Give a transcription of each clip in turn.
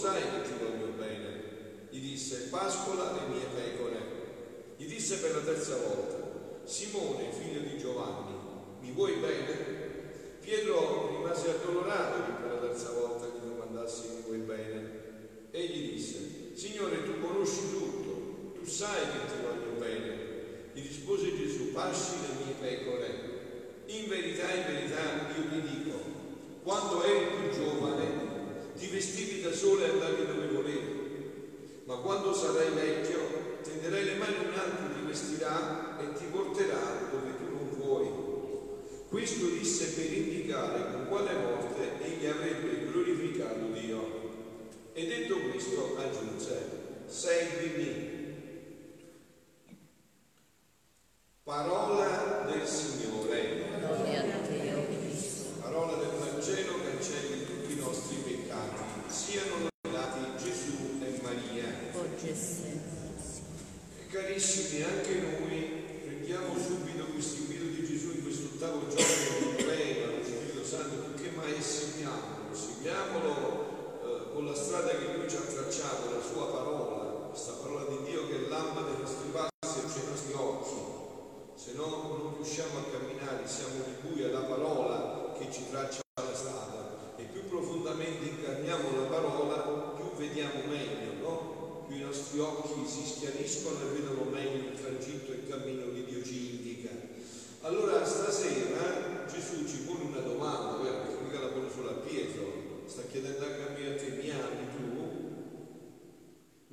sai che ti voglio bene. Gli disse, pascola le mie pecore. Gli disse per la terza volta, Simone, figlio di Giovanni, mi vuoi bene? Pietro rimase addolorato che per la terza volta gli domandassi mi vuoi bene. E gli disse, Signore, tu conosci tutto, tu sai che ti voglio bene. Gli rispose Gesù, pasci le mie pecore. In verità, in verità, io ti dico, quando eri più giovane, ti vestivi da sole e andavi dove volevi. Ma quando sarai vecchio, tenderai le mani a un altro, ti vestirà e ti porterà dove tu non vuoi. Questo disse per indicare con quale morte egli avrebbe glorificato Dio. E detto questo aggiunse, seguimi. Parola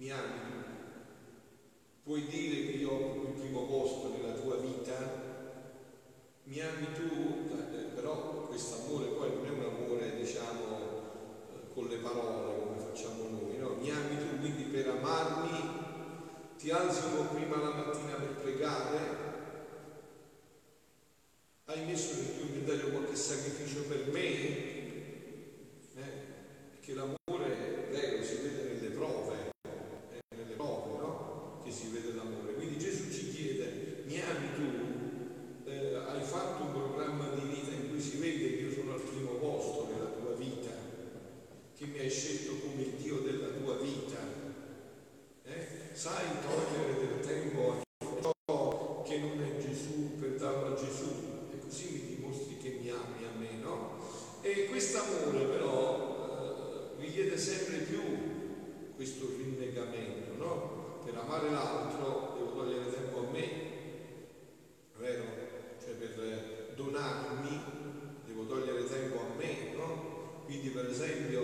mi ami tu. Puoi dire che io occupo il primo posto nella tua vita, mi ami tu, eh, però questo amore poi non è un amore, diciamo, eh, con le parole come facciamo noi, no? Mi ami tu, quindi per amarmi ti alzo prima la mattina per pregare, almeno, e quest'amore però eh, richiede sempre più questo rinnegamento, no? Per amare l'altro devo togliere tempo a me, vero? Cioè per donarmi devo togliere tempo a me, no? Quindi per esempio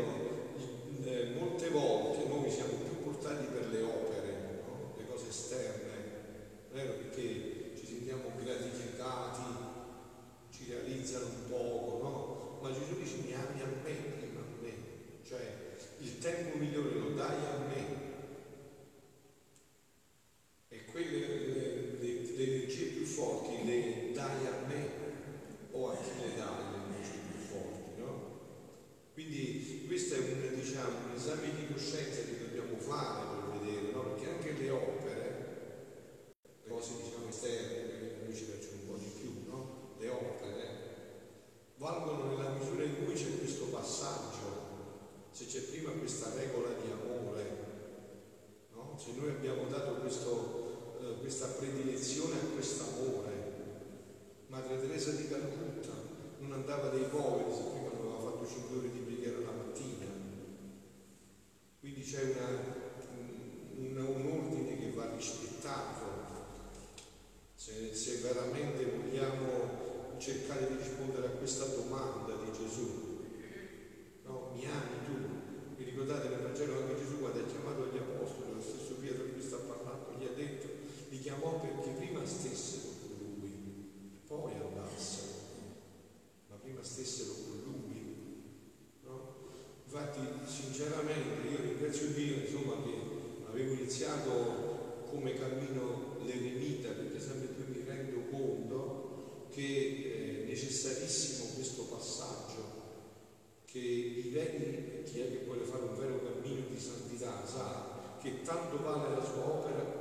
sinceramente io ringrazio Dio insomma, che avevo iniziato come cammino l'eremita perché sempre più mi rendo conto che è necessarissimo questo passaggio che diventi chi è che vuole fare un vero cammino di santità sa che tanto vale la sua opera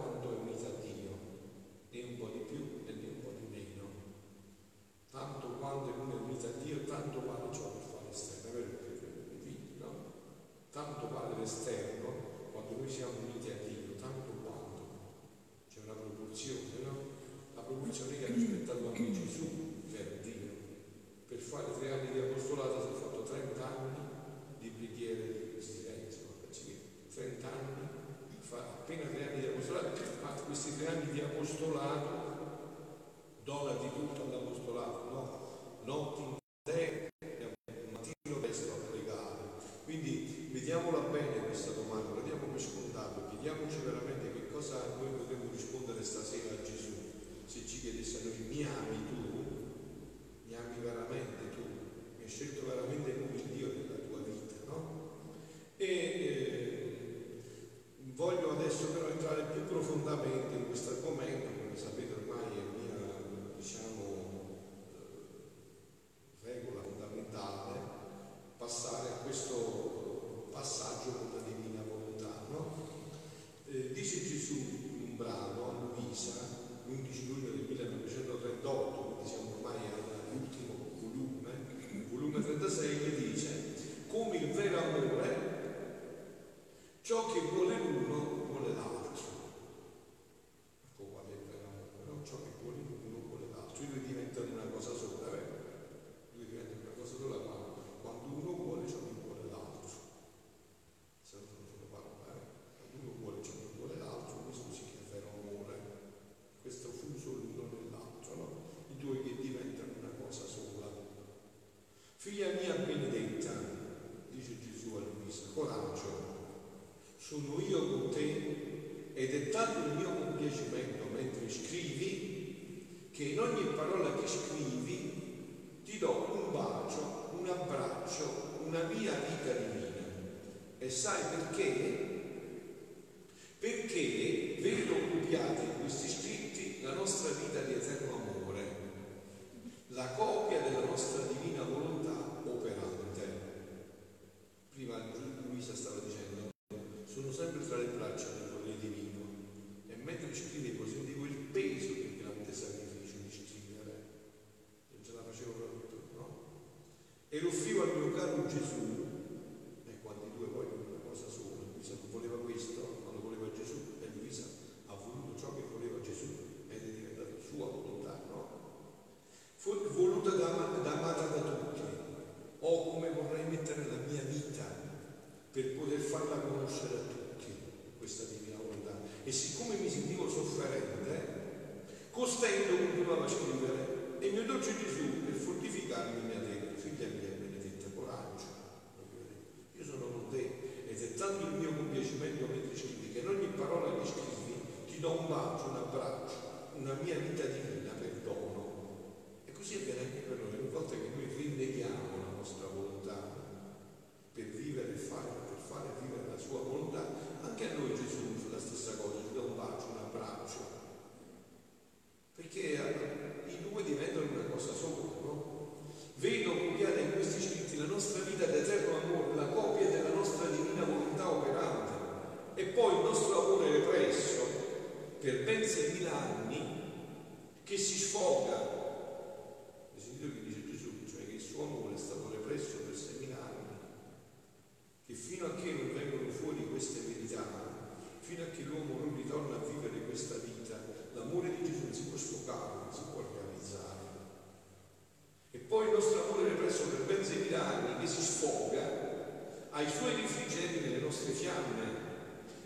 questi anni di apostolato dona di tutto all'apostolato, no? Notti interi, mattino presto pregare. Quindi vediamola bene questa domanda, la diamo per scontato, chiediamoci veramente che cosa noi potremmo rispondere stasera a Gesù se ci chiedesse a noi mi ami manifestando il mio compiacimento mentre ci dice che in ogni parola che scrivi ti do un bacio, un abbraccio, una mia vita divina per dono. E così è anche processo per ben anni che si sfoga ai suoi rifrigeri nelle nostre fiamme,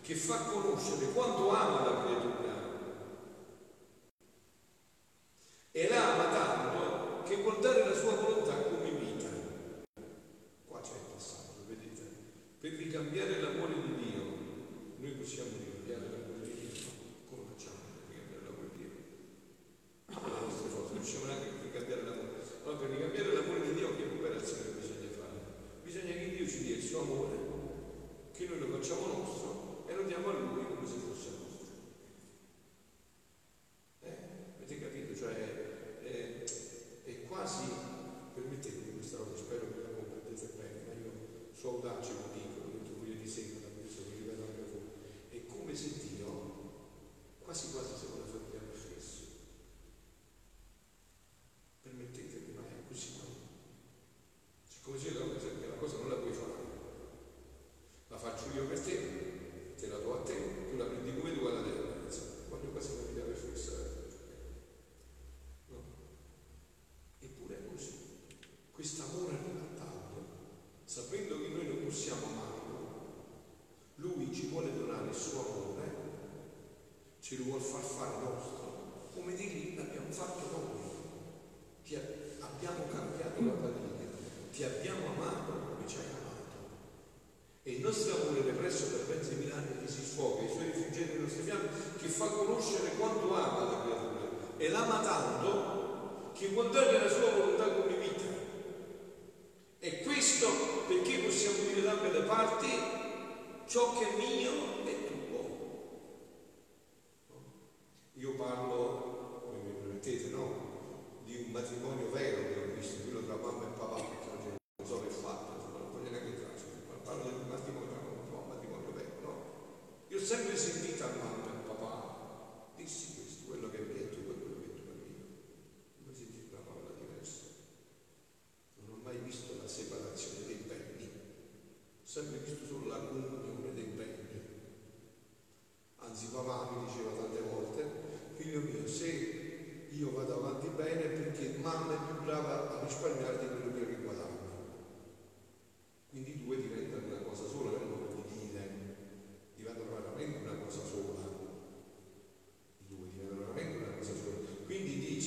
che fa conoscere quanto ama la creatura. far fare nostro, come dirgli l'abbiamo fatto noi, ti abbiamo cambiato la tua ti abbiamo amato come ci hai amato. E il nostro amore represso per mezzo di anni che si sfoga, i suoi rifugiati del nostri fianchi, che fa conoscere quanto ama la creatura e l'ama tanto che vuol contraria la sua volontà come vita. E questo perché possiamo dire da ambe le parti ciò che è mio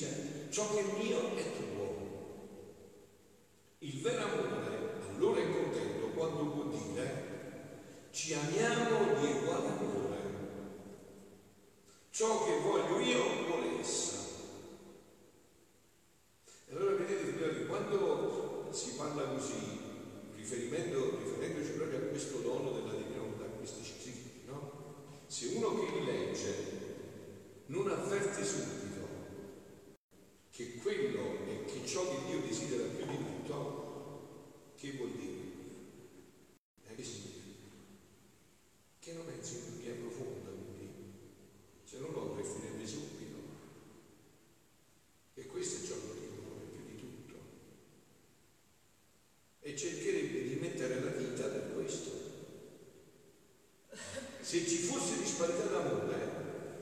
dice ciò che è mio è tuo. disparità d'amore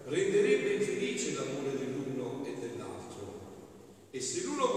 renderebbe infelice l'amore dell'uno e dell'altro. E se l'uno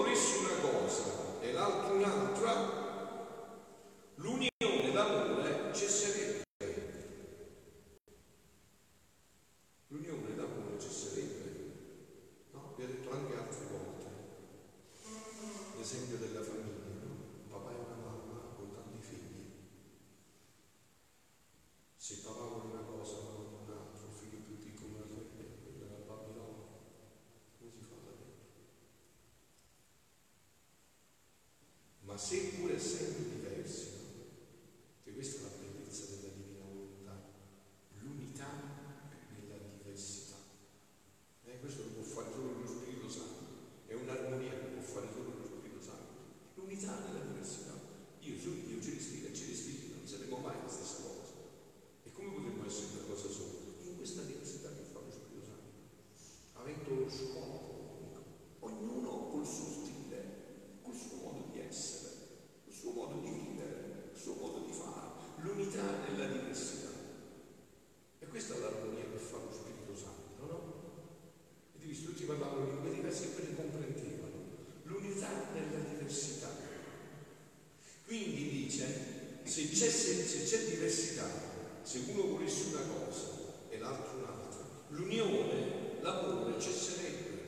Se uno volesse una cosa e l'altro un'altra, l'unione, l'amore cesserebbe.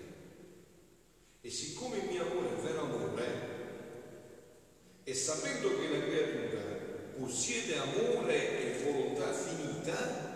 E siccome il mio amore è vero amore, e sapendo che la creatura possiede amore e volontà finita,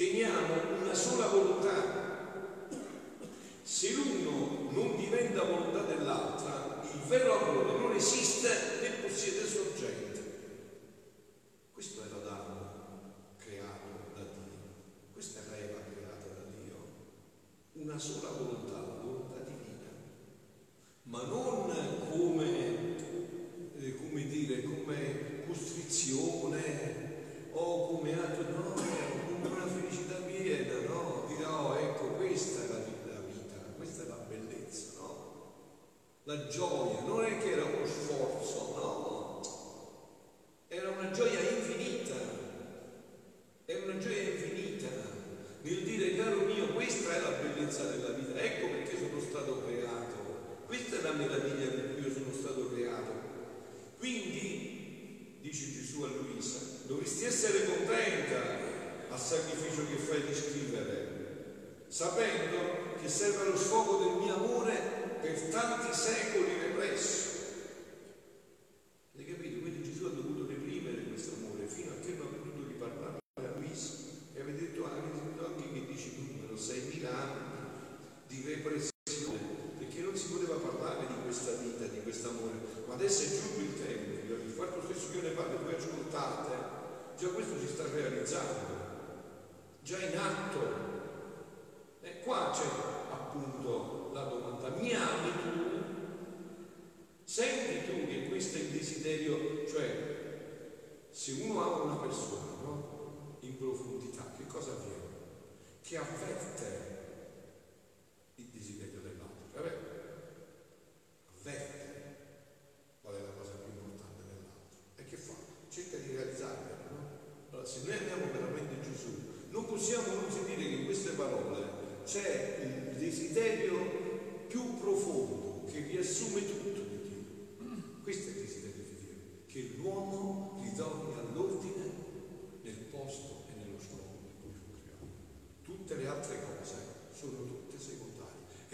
teniamo una sola volontà. Se l'uno non diventa volontà dell'altra, il vero amore non esiste né possiede sorgente. Questo era Adamo creato da Dio, questa era Eva creata da Dio, una sola volontà pienezza della vita. Ecco perché sono stato creato. Questa è la meraviglia per cui io sono stato creato. Quindi, dice Gesù a Luisa, dovresti essere contenta al sacrificio che fai di scrivere, sapendo che serve lo sfogo del mio amore per tanti secoli repressi. se uno ama una persona no? in profondità, che cosa avviene? Che avverte il desiderio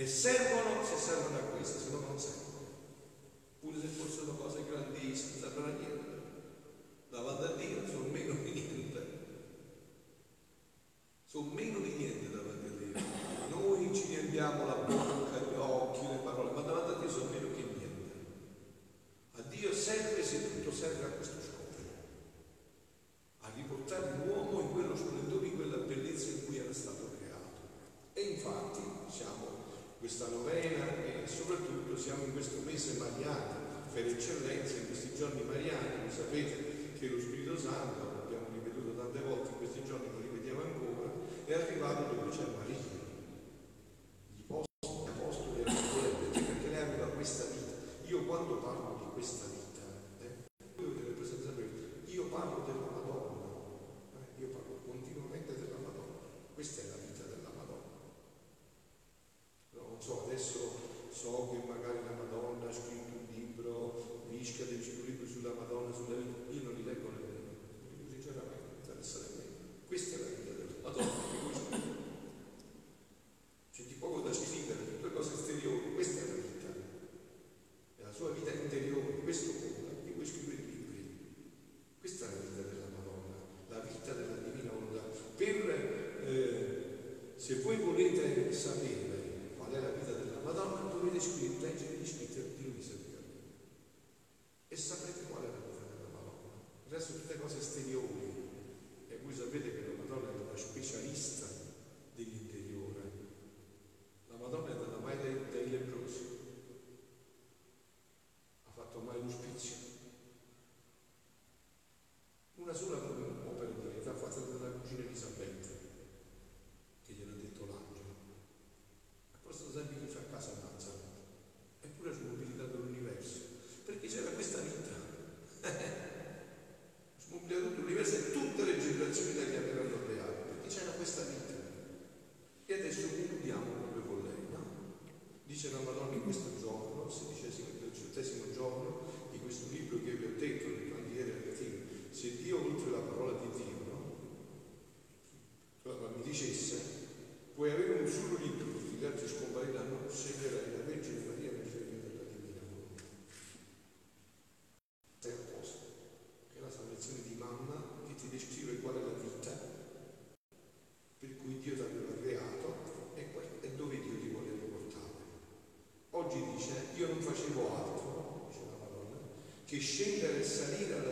de ser oggi dice io non facevo altro, dice la Madonna, che scendere e salire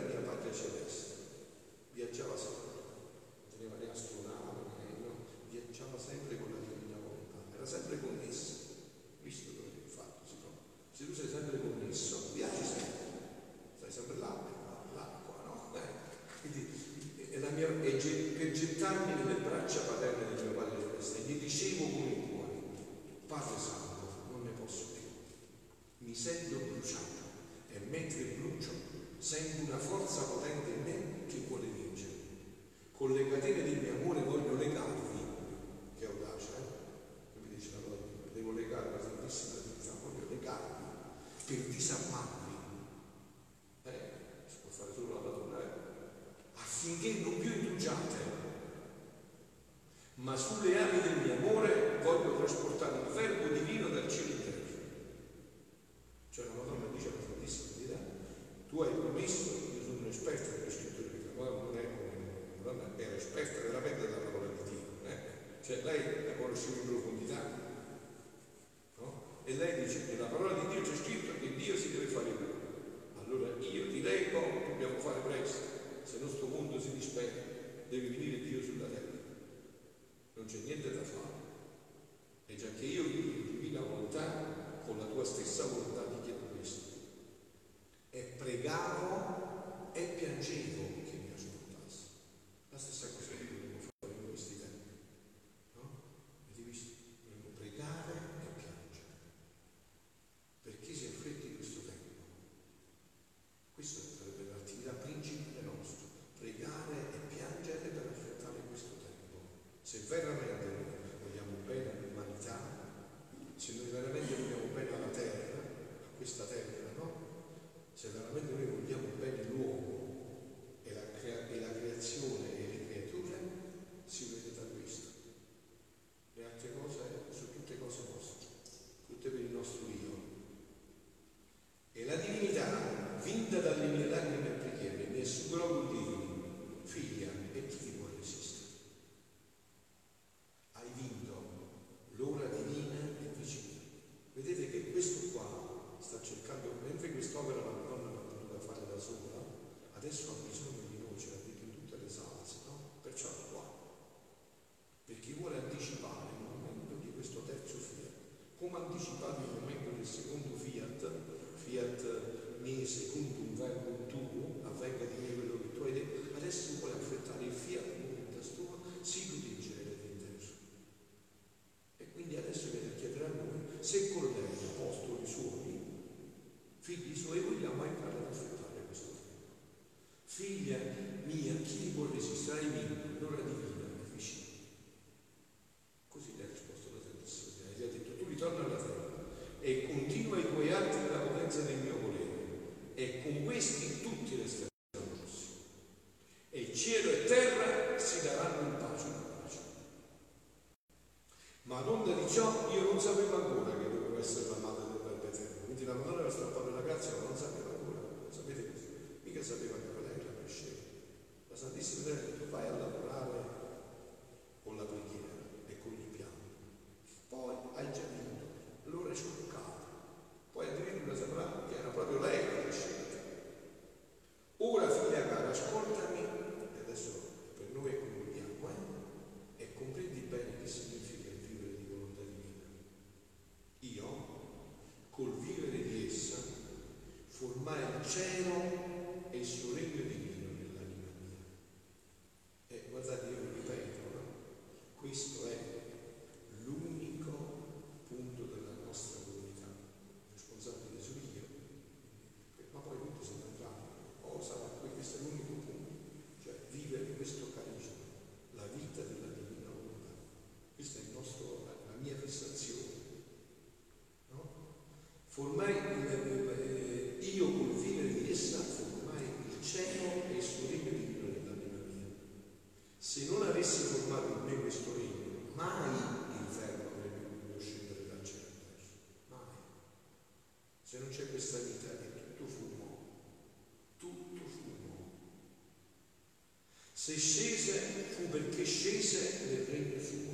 Se scese fu perché scese nel regno suo.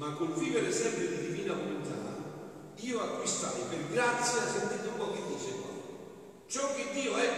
ma col vivere sempre di divina volontà, io acquistai per grazia, sentite un po' che dice qua, ciò che Dio è